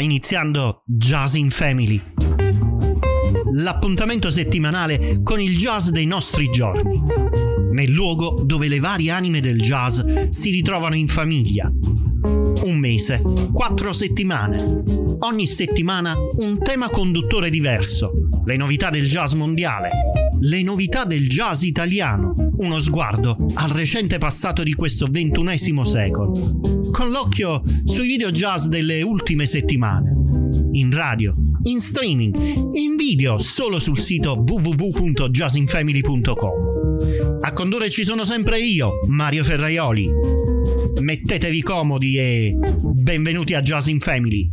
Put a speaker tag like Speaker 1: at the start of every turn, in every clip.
Speaker 1: Iniziando Jazz in Family. L'appuntamento settimanale con il jazz dei nostri giorni. Nel luogo dove le varie anime del jazz si ritrovano in famiglia. Un mese, quattro settimane. Ogni settimana un tema conduttore diverso. Le novità del jazz mondiale. Le novità del jazz italiano. Uno sguardo al recente passato di questo ventunesimo secolo con l'occhio sui video jazz delle ultime settimane. In radio, in streaming, in video solo sul sito www.jazzinfamily.com. A condurre ci sono sempre io, Mario Ferraioli. Mettetevi comodi e benvenuti a Jazz in Family.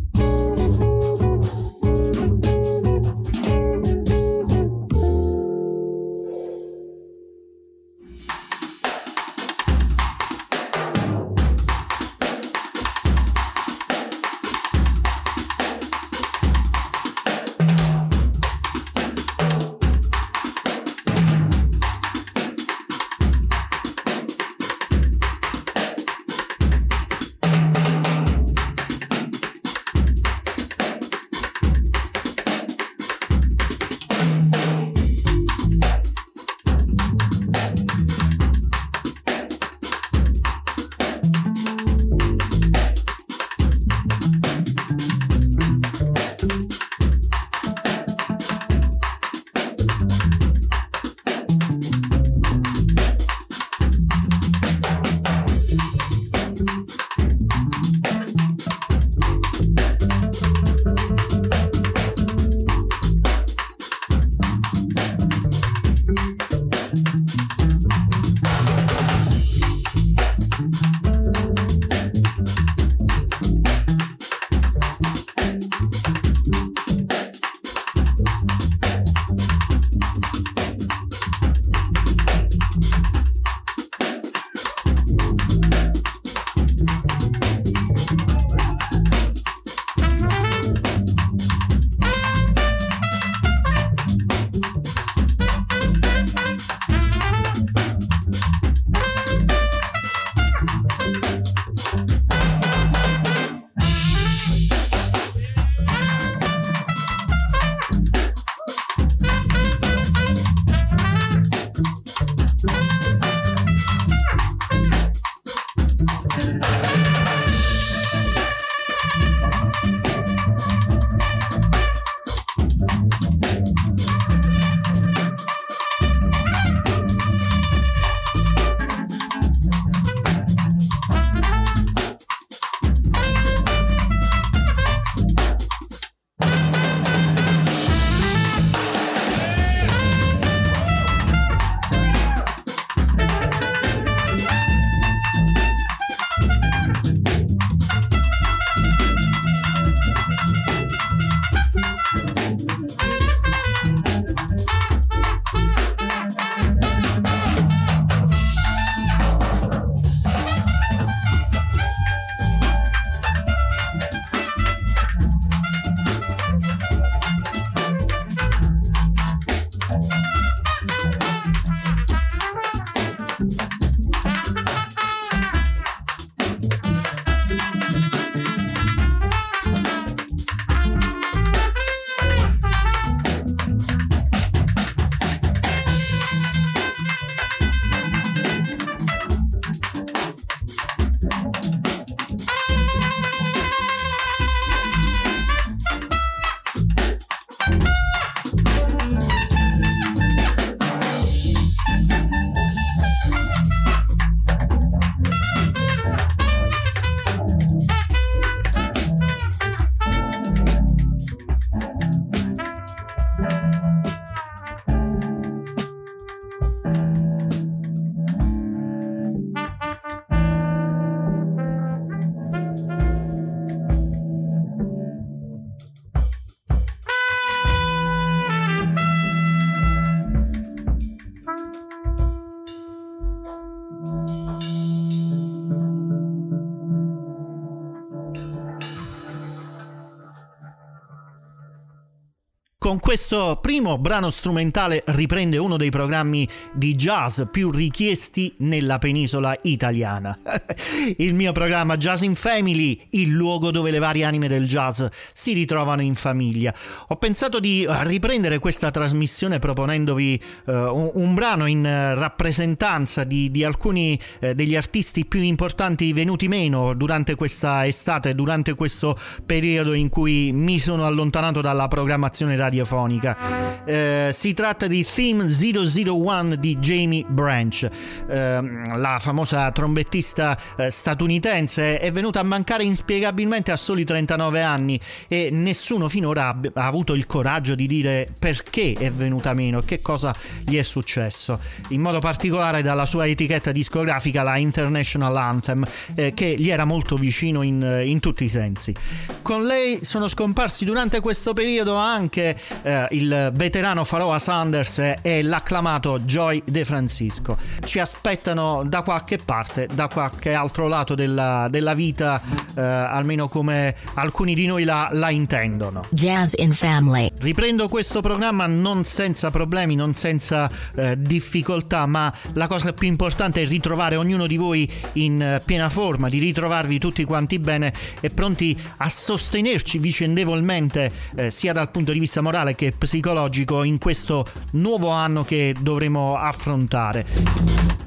Speaker 1: Con questo primo brano strumentale riprende uno dei programmi di jazz più richiesti nella penisola italiana. il mio programma Jazz in Family, il luogo dove le varie anime del jazz si ritrovano in famiglia. Ho pensato di riprendere questa trasmissione proponendovi uh, un, un, brano in rappresentanza di, di alcuni uh, degli artisti più importanti venuti meno durante questa estate, durante questo periodo in cui mi sono allontanato dalla programmazione radiofonica radiofonica. Eh, si tratta di Theme 001 di Jamie Branch, eh, la famosa trombettista eh, statunitense è venuta a mancare inspiegabilmente a soli 39 anni e nessuno finora ha, ha avuto il coraggio di dire perché è venuta meno, che cosa gli è successo. In modo particolare dalla sua etichetta discografica, la International Anthem, eh, che gli era molto vicino in, in tutti i sensi. Con lei sono scomparsi durante questo periodo anche eh, il veterano Faroa Sanders e l'acclamato Joy De Francisco. Ci aspettano da qualche parte, da qualche altro lato della, della vita, eh, almeno come alcuni di noi la, la intendono.
Speaker 2: Jazz in Family.
Speaker 1: Riprendo questo programma non senza problemi, non senza eh, difficoltà, ma la cosa più importante è ritrovare ognuno di voi in eh, piena forma, di ritrovarvi tutti quanti bene e pronti a sostenerci vicendevolmente, eh, sia dal punto di vista morale che psicologico in questo nuovo anno che dovremo affrontare.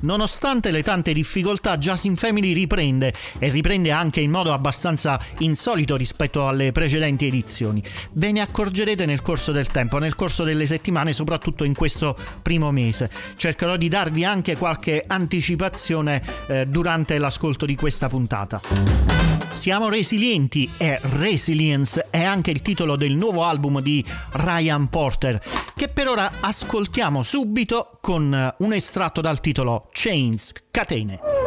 Speaker 1: Nonostante le tante difficoltà, in Family riprende e riprende anche in modo abbastanza insolito rispetto alle precedenti edizioni. Ve ne accorgerete nel corso del tempo, nel corso delle settimane, soprattutto in questo primo mese. Cercherò di darvi anche qualche anticipazione eh, durante l'ascolto di questa puntata. Siamo resilienti e Resilience è anche il titolo del nuovo album di Ryan Porter, che per ora ascoltiamo subito con un estratto dal titolo Chains, Catene.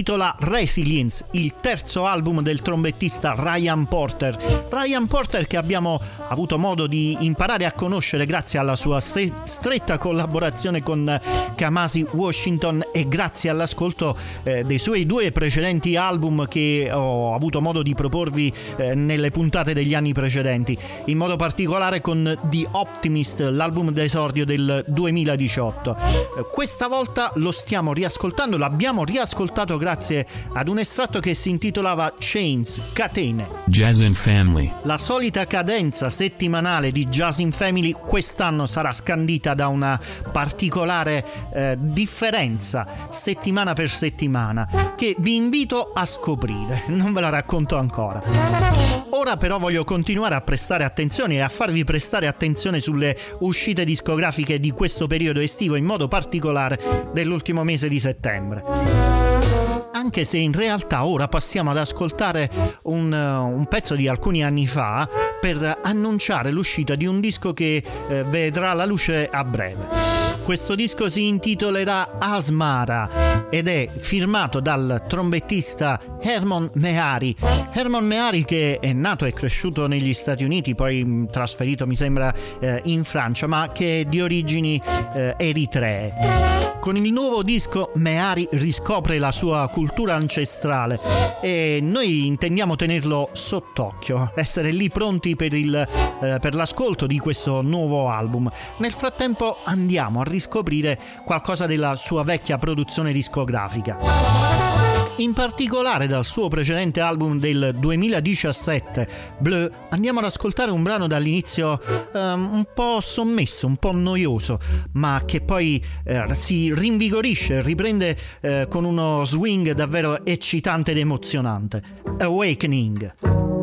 Speaker 1: Intitola Resilience, il terzo album del trombettista Ryan Porter. Ryan Porter che abbiamo avuto modo di imparare a conoscere grazie alla sua stretta collaborazione con Kamasi Washington e grazie all'ascolto eh, dei suoi due precedenti album che ho avuto modo di proporvi eh, nelle puntate degli anni precedenti, in modo particolare con The Optimist, l'album d'esordio del 2018. Eh, questa volta lo stiamo riascoltando, l'abbiamo riascoltato grazie ad un estratto che si intitolava Chains, Catene.
Speaker 2: Jazz in Family.
Speaker 1: La solita cadenza settimanale di Jazz in Family quest'anno sarà scandita da una particolare eh, differenza settimana per settimana che vi invito a scoprire, non ve la racconto ancora. Ora però voglio continuare a prestare attenzione e a farvi prestare attenzione sulle uscite discografiche di questo periodo estivo, in modo particolare dell'ultimo mese di settembre anche se in realtà ora passiamo ad ascoltare un, un, pezzo di alcuni anni fa per annunciare l'uscita di un disco che eh, vedrà la luce a breve. Questo disco si intitolerà Asmara ed è firmato dal trombettista Herman Mehari. Herman Mehari che è nato e cresciuto negli Stati Uniti, poi trasferito mi sembra eh, in Francia, ma che è di origini eh, eritree. Con il nuovo disco Mehari riscopre la sua cultura ancestrale e noi intendiamo tenerlo sott'occhio, essere lì pronti per, il, eh, per l'ascolto di questo nuovo album. Nel frattempo andiamo a riscoprire qualcosa della sua vecchia produzione discografica. In particolare dal suo precedente album del 2017, Bleu, andiamo ad ascoltare un brano dall'inizio um, un po' sommesso, un po' noioso, ma che poi uh, si rinvigorisce, riprende uh, con uno swing davvero eccitante ed emozionante. Awakening.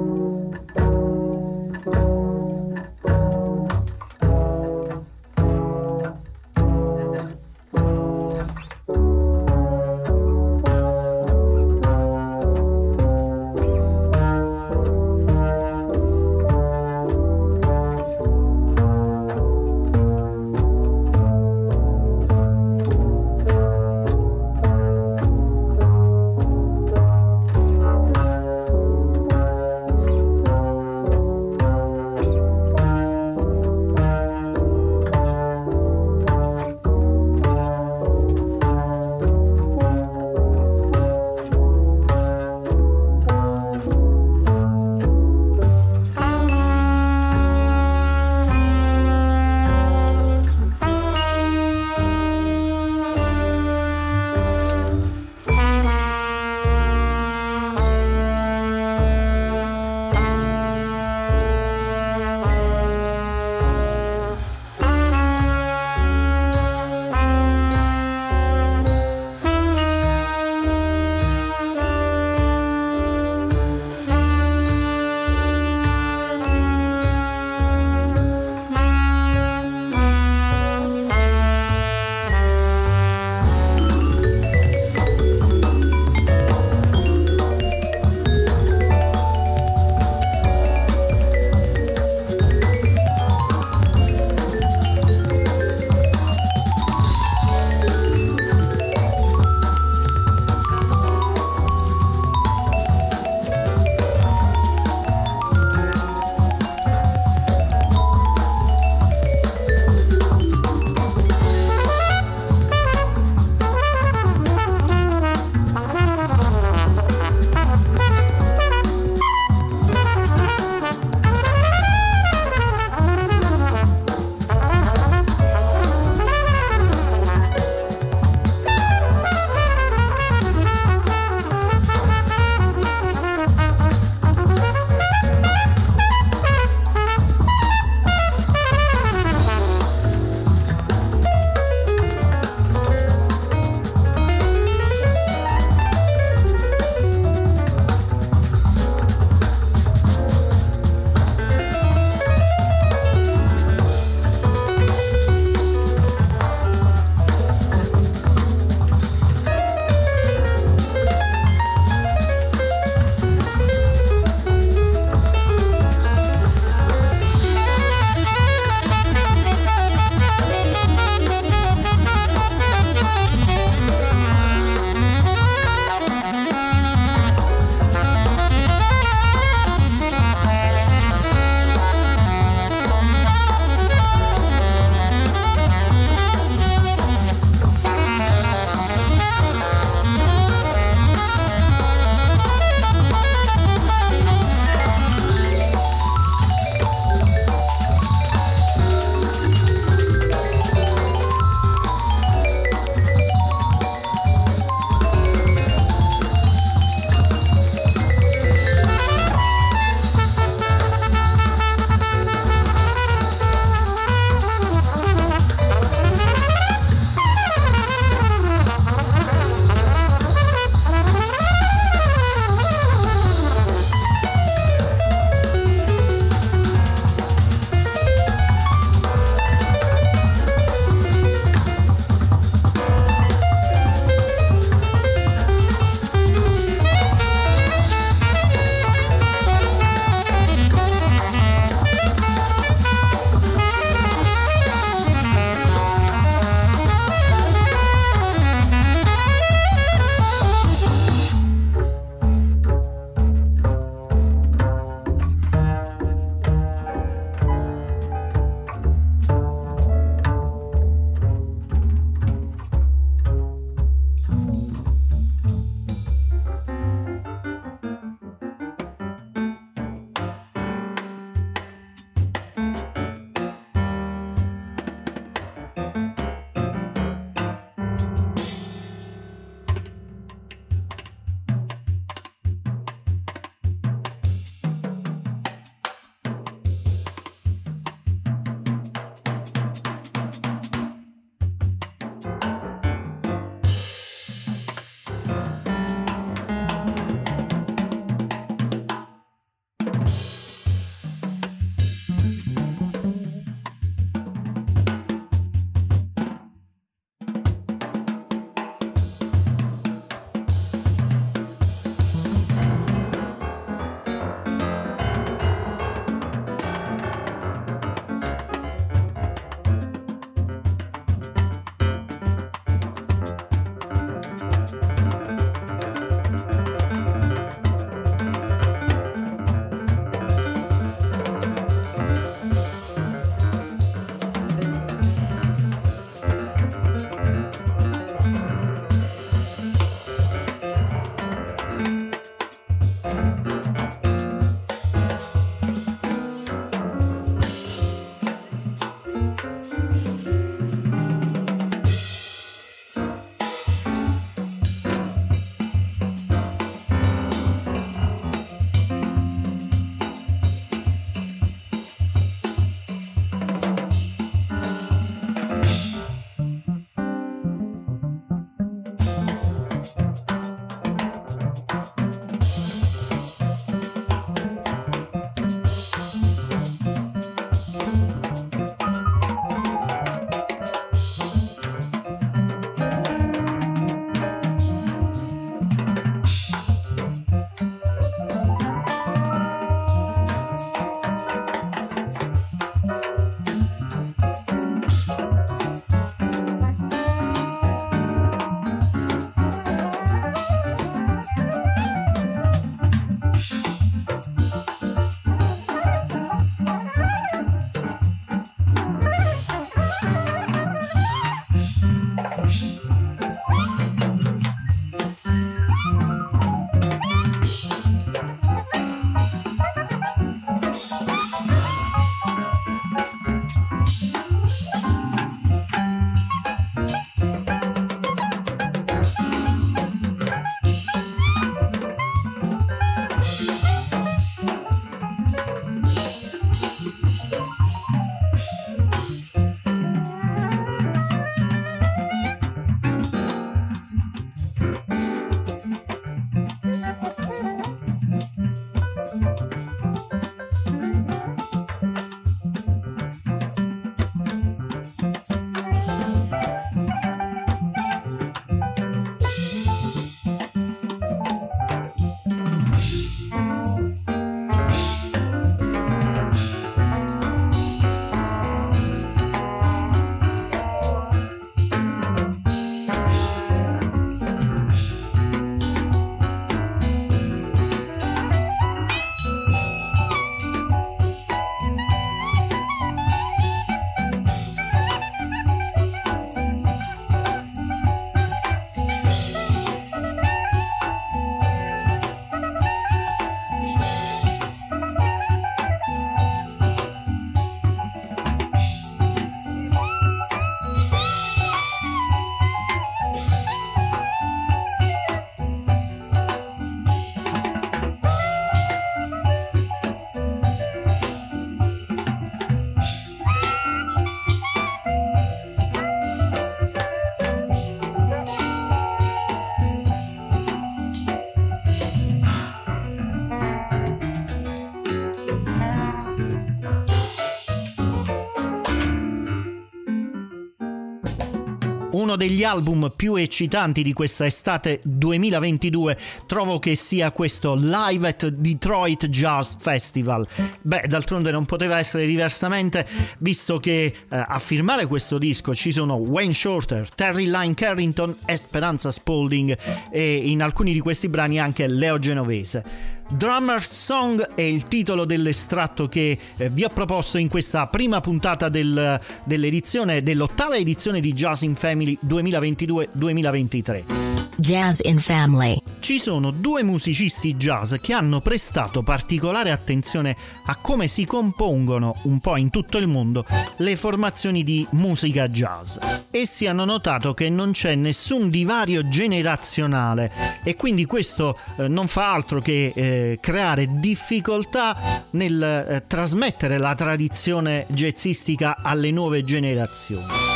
Speaker 1: Degli album più eccitanti di questa estate 2022 trovo che sia questo Live at Detroit Jazz Festival. Beh, d'altronde non poteva essere diversamente, visto che eh, a firmare questo disco ci sono Wayne Shorter, Terry Line Carrington e Speranza Spalding e in alcuni di questi brani anche Leo Genovese. Drummer's Song è il titolo dell'estratto che eh, vi ho proposto in questa prima puntata del, dell'edizione, dell'ottava edizione di Jazz in Family 2022-2023.
Speaker 2: Jazz in Family.
Speaker 1: Ci sono due musicisti jazz che hanno prestato particolare attenzione a come si compongono un po' in tutto il mondo le formazioni di musica jazz. Essi hanno notato che non c'è nessun divario generazionale e quindi questo eh, non fa altro che eh, creare difficoltà nel eh, trasmettere la tradizione jazzistica alle nuove generazioni.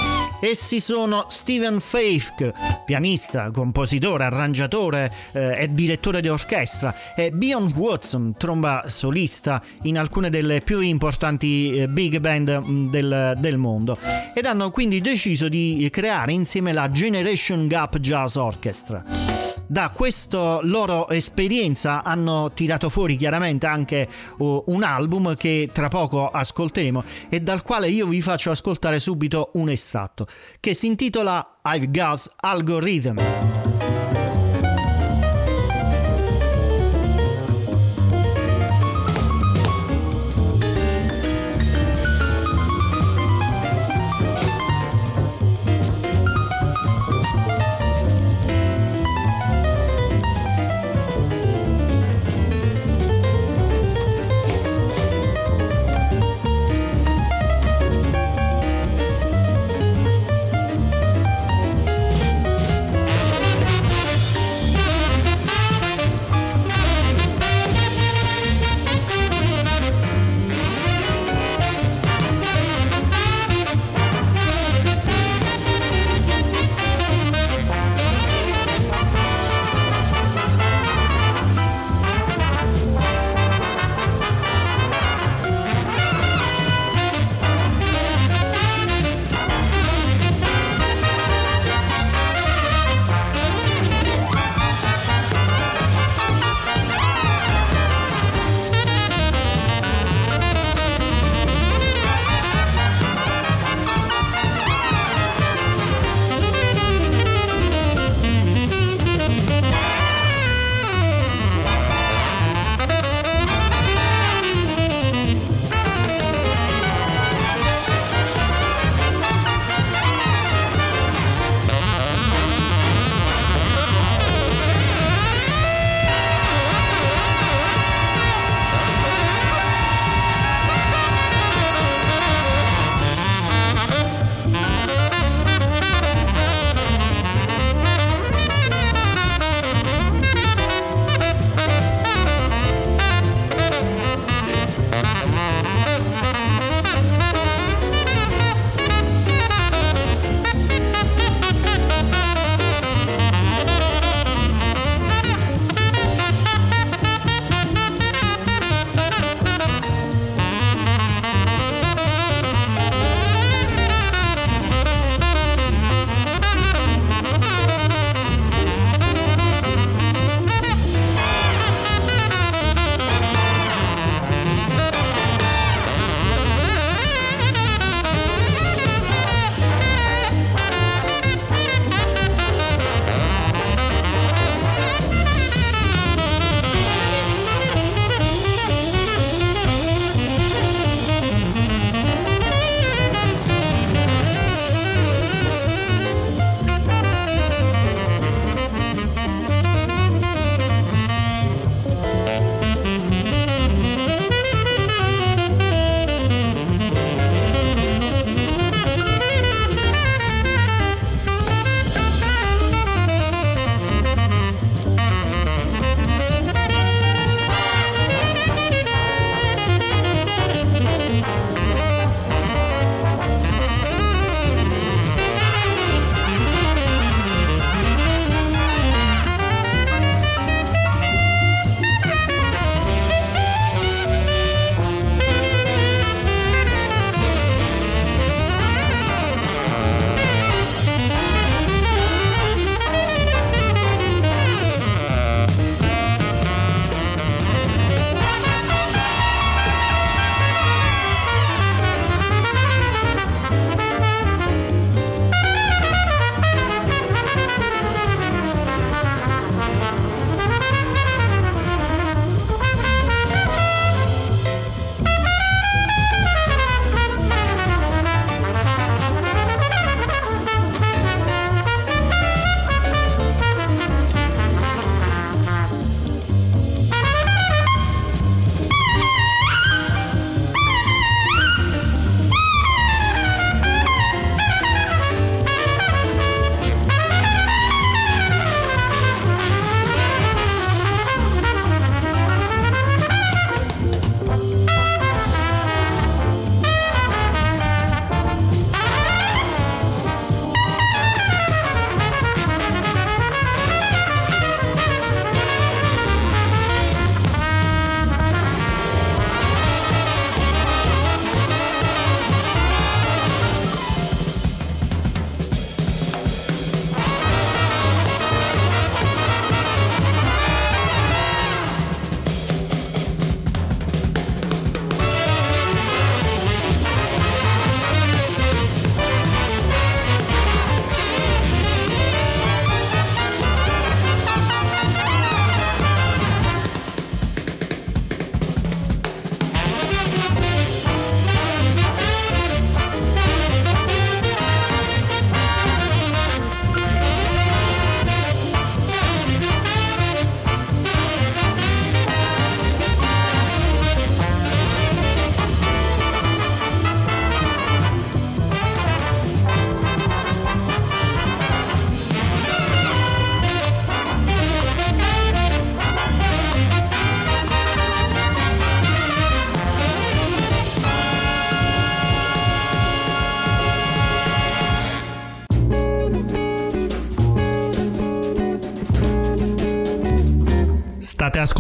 Speaker 1: Essi sono Steven Faith, pianista, compositore, arrangiatore eh, e direttore di orchestra, e Bjorn Watson, tromba solista in alcune delle più importanti eh, big band mm, del, del mondo. Ed hanno quindi deciso di creare insieme la Generation Gap Jazz Orchestra da questa loro esperienza hanno tirato fuori chiaramente anche uh, un album che tra poco ascolteremo e dal quale io vi faccio ascoltare subito un estratto che si intitola I've Got Algorithm.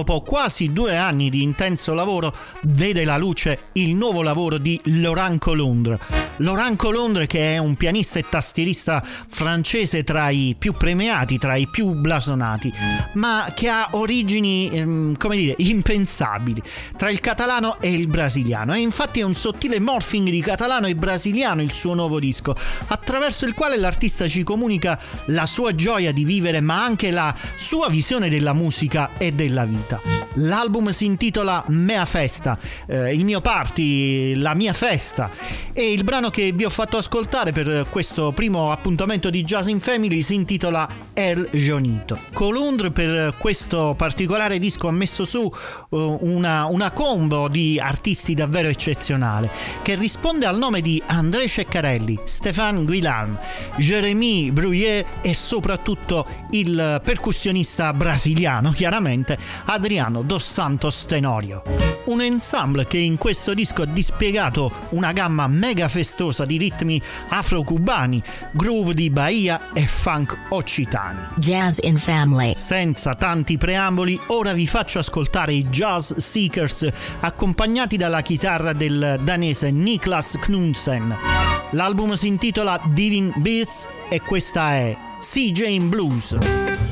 Speaker 1: Dopo quasi due anni di intenso lavoro vede la luce il nuovo lavoro di Laurent Colundre. Laurent Colondre che è un pianista e tastierista francese tra i più premiati, tra i più blasonati, ma che ha origini, ehm, come dire, impensabili tra il catalano e il brasiliano. E infatti è un sottile morphing di catalano e brasiliano il suo nuovo disco, attraverso il quale l'artista ci comunica la sua gioia di vivere, ma anche la sua visione della musica e della vita. L'album si intitola Mea Festa, eh, il mio party, la mia festa e il brano che vi ho fatto ascoltare per questo primo appuntamento di Jazz in Family si intitola El Jonito. Colundre per questo particolare disco ha messo su uh, una, una combo di artisti davvero eccezionale che risponde al nome di André Ceccarelli, Stéphane Guillam, Jérémy Bruyère e soprattutto il percussionista brasiliano, chiaramente, Adriano Dos Santos Tenorio. Un ensemble che in questo disco ha dispiegato una gamma mega festosa di ritmi afro-cubani, groove di Bahia e funk occitani.
Speaker 2: Jazz in Family.
Speaker 1: Senza tanti preamboli, ora vi faccio ascoltare i Jazz Seekers accompagnati dalla chitarra del danese Niklas Knudsen. L'album si intitola Divine Beats e questa è CJ in Blues.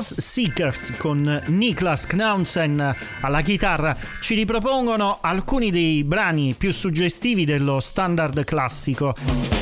Speaker 1: Jazz Seekers con Niklas Knausen alla chitarra ci ripropongono alcuni dei brani più suggestivi dello standard classico.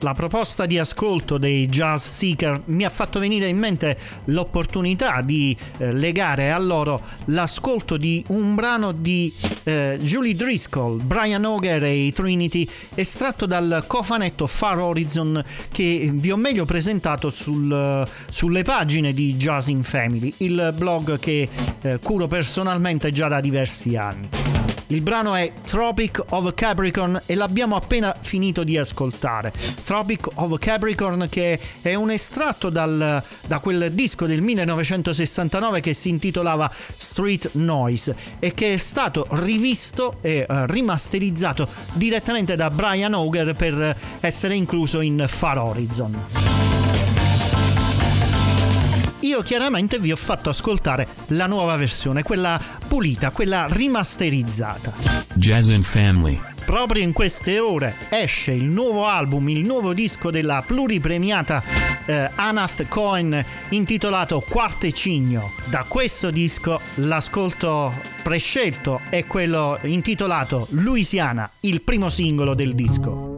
Speaker 1: La proposta di ascolto dei Jazz Seeker mi ha fatto venire in mente l'opportunità di eh, legare a loro l'ascolto di un brano di eh, Julie Driscoll, Brian Auger e i Trinity, estratto dal cofanetto Far Horizon che vi ho meglio presentato sul, sulle pagine di Jazz in Family, il blog che eh, curo personalmente già da diversi anni. Il brano è Tropic of Capricorn e l'abbiamo appena finito di ascoltare. Tropic of Capricorn che è un estratto dal, da quel disco del 1969 che si intitolava Street Noise e che è stato rivisto e uh, rimasterizzato direttamente da Brian Auger per essere incluso in Far Horizon io chiaramente vi ho fatto ascoltare la nuova versione, quella pulita, quella rimasterizzata.
Speaker 3: Jazz and Family.
Speaker 1: Proprio in queste ore esce il nuovo album, il nuovo disco della pluripremiata eh, Anath Cohen intitolato Quarte Cigno. Da questo disco l'ascolto prescelto è quello intitolato Louisiana, il primo singolo del disco.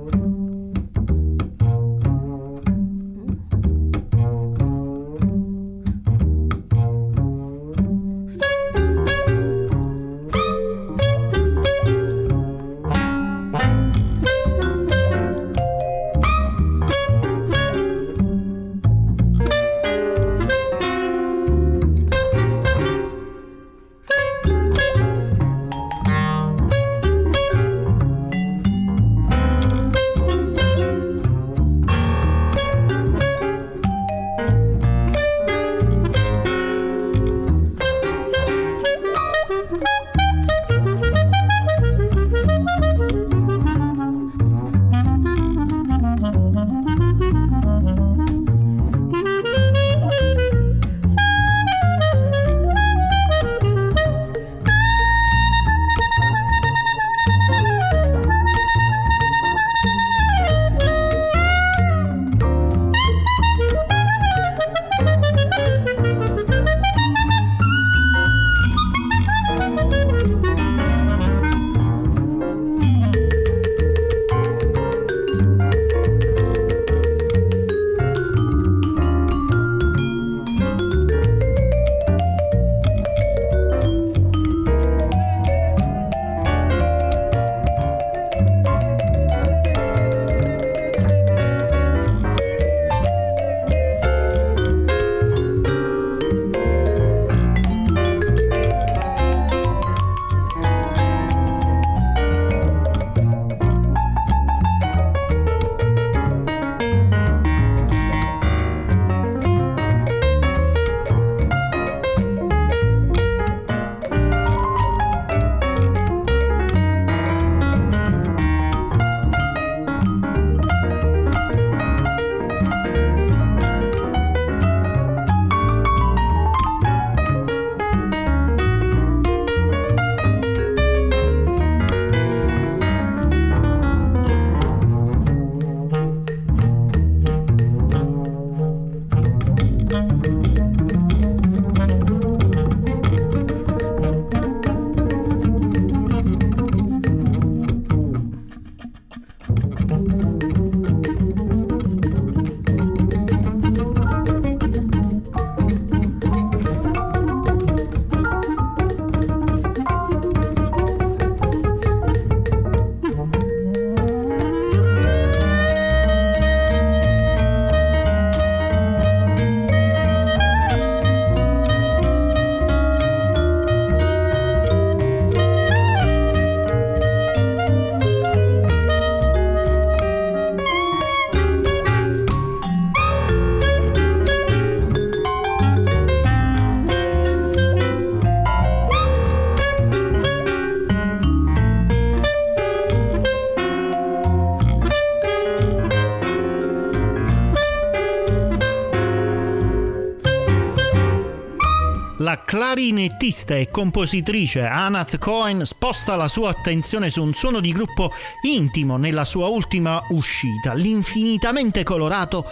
Speaker 1: Clarinettista e compositrice Anat Cohen sposta la sua attenzione su un suono di gruppo intimo nella sua ultima uscita, l'infinitamente colorato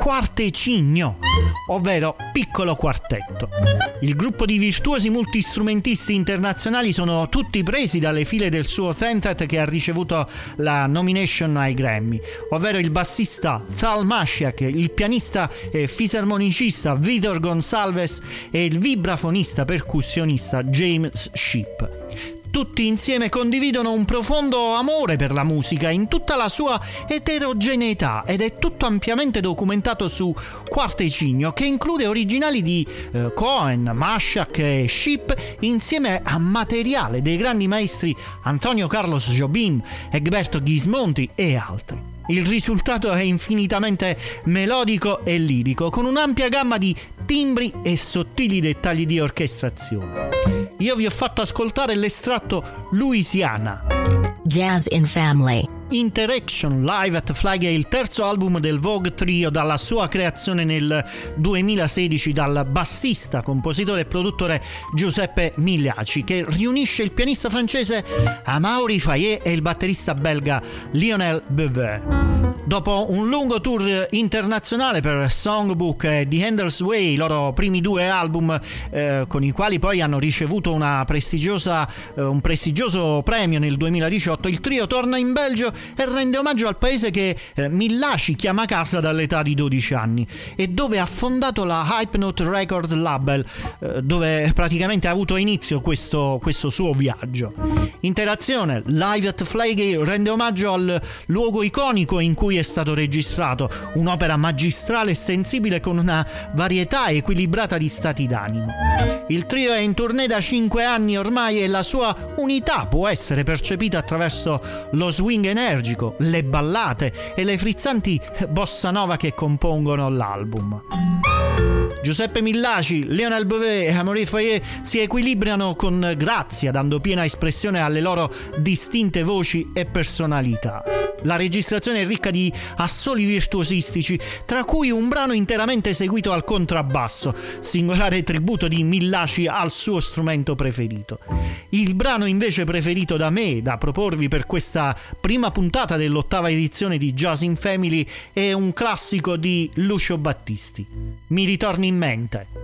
Speaker 1: quartecigno, ovvero piccolo quartetto. Il gruppo di virtuosi multistrumentisti internazionali sono tutti presi dalle file del suo Tentet che ha ricevuto la nomination ai Grammy, ovvero il bassista Thal Mashiak, il pianista e fisarmonicista Vitor Gonsalves e il vibrafonista percussionista James Sheep tutti insieme condividono un profondo amore per la musica in tutta la sua eterogeneità ed è tutto ampiamente documentato su Quartecigno che include originali di eh, Cohen, Mashak e Ship insieme a materiale dei grandi maestri Antonio Carlos Jobim, Egberto Ghismonti e altri. Il risultato è infinitamente melodico e lirico, con un'ampia gamma di timbri e sottili dettagli di orchestrazione. Io vi ho fatto ascoltare l'estratto Louisiana.
Speaker 2: Jazz in Family.
Speaker 1: Interaction Live at Flag è il terzo album del Vogue Trio dalla sua creazione nel 2016 dal bassista, compositore e produttore Giuseppe Migliaci che riunisce il pianista francese Amaury Fayet e il batterista belga Lionel Bevet. Dopo un lungo tour internazionale per Songbook e The Handles Way, i loro primi due album eh, con i quali poi hanno ricevuto eh, un prestigioso premio nel 2018, il trio torna in Belgio e rende omaggio al paese che eh, Millaci chiama casa dall'età di 12 anni e dove ha fondato la Hypnote Record Label, eh, dove praticamente ha avuto inizio questo, questo suo viaggio. Interazione Live at Flagey rende omaggio al luogo iconico in cui è stato registrato, un'opera magistrale e sensibile con una varietà equilibrata di stati d'animo. Il trio è in tournée da 5 anni ormai e la sua unità può essere percepita attraverso lo swing energico, le ballate e le frizzanti bossa nova che compongono l'album. Giuseppe Millaci, Lionel Beauvais e Amaury Fayet si equilibrano con grazia, dando piena espressione alle loro distinte voci e personalità. La registrazione è ricca di assoli virtuosistici, tra cui un brano interamente eseguito al contrabbasso, singolare tributo di Millaci al suo strumento preferito. Il brano invece preferito da me, da proporvi per questa prima puntata dell'ottava edizione di Jazz in Family, è un classico di Lucio Battisti. Mi ritorni in mente.